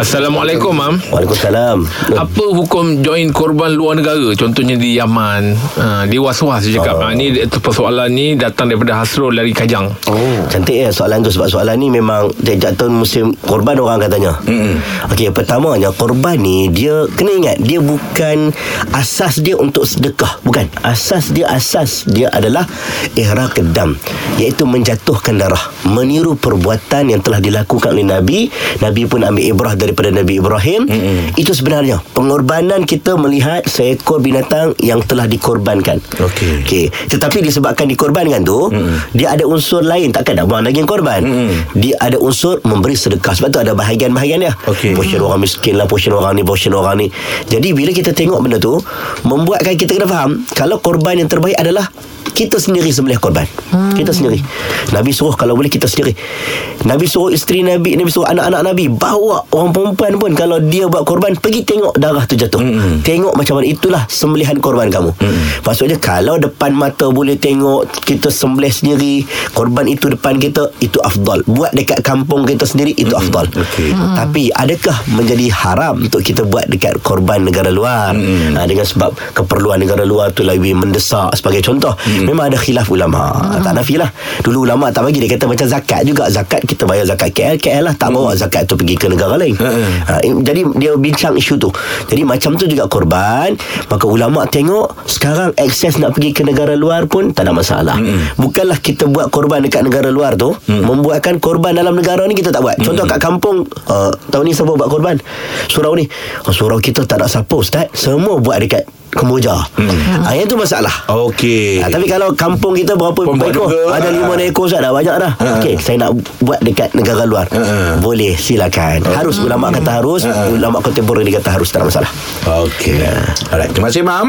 Assalamualaikum, Mam. Waalaikumsalam. Apa hukum join korban luar negara? Contohnya di Yaman. Uh, dia was-was dia cakap. Oh. ni persoalan ni datang daripada Hasrul dari Kajang. Oh. Cantik ya soalan tu sebab soalan ni memang sejak tahun musim korban orang katanya. Mm-hmm. Okey, pertamanya korban ni dia kena ingat dia bukan asas dia untuk sedekah, bukan. Asas dia asas dia adalah ihraq dam iaitu menjatuhkan darah, meniru perbuatan yang telah dilakukan oleh Nabi. Nabi pun ambil ibrah daripada Nabi Ibrahim. Mm-hmm. Itu sebenarnya pengorbanan kita melihat seekor binatang yang telah dikorbankan. Okey. Okey. Tetapi disebabkan dikorbankan tu, mm-hmm. dia ada unsur lain takkan nak buang daging korban. Mm-hmm. Dia ada unsur memberi sedekah. Sebab tu ada bahagian-bahagian dia. Okey. Portion orang miskin lah, portion orang ni, portion orang ni. Jadi bila kita tengok benda tu, membuatkan kita kena faham kalau korban yang terbaik adalah kita sendiri sembelih korban. Hmm. Kita sendiri. Nabi suruh kalau boleh kita sendiri. Nabi suruh isteri Nabi, Nabi suruh anak-anak Nabi bawa orang perempuan pun kalau dia buat korban pergi tengok darah tu jatuh. Hmm. Tengok macam mana itulah sembelihan korban kamu. Hmm. Maksudnya kalau depan mata boleh tengok kita sembelih sendiri, korban itu depan kita itu afdal. Buat dekat kampung kita sendiri itu hmm. afdal. Okey. Hmm. Tapi adakah menjadi haram untuk kita buat dekat korban negara luar? Hmm. Ha, dengan sebab keperluan negara luar tu lebih mendesak sebagai contoh. Hmm. Memang ada khilaf ulama. Hmm. Tak nafilah. Dulu ulama tak bagi dia kata macam zakat juga. Zakat kita bayar zakat KL, KL lah tak bawa zakat tu pergi ke negara lain. Hmm. Ha, jadi dia bincang isu tu. Jadi macam tu juga korban, maka ulama tengok sekarang akses nak pergi ke negara luar pun tak ada masalah. Hmm. Bukanlah kita buat korban dekat negara luar tu, hmm. membuatkan korban dalam negara ni kita tak buat. Contoh kat kampung uh, tahun ni siapa buat korban? Surau ni. Oh, surau kita tak ada siapa ustaz. Semua buat dekat Kemboja. Hmm. Ha, yang tu masalah. Okey. Ha, tapi kalau kampung kita berapa Pembuat ekor? juga. Ada lima Ha. ekor dah banyak dah. Ha. Okey, saya nak buat dekat negara luar. Ha. Boleh, silakan. Harus ulama kata harus, ulama kontemporer dia kata harus tak ada masalah. Okey. Alright. Terima kasih, Mam.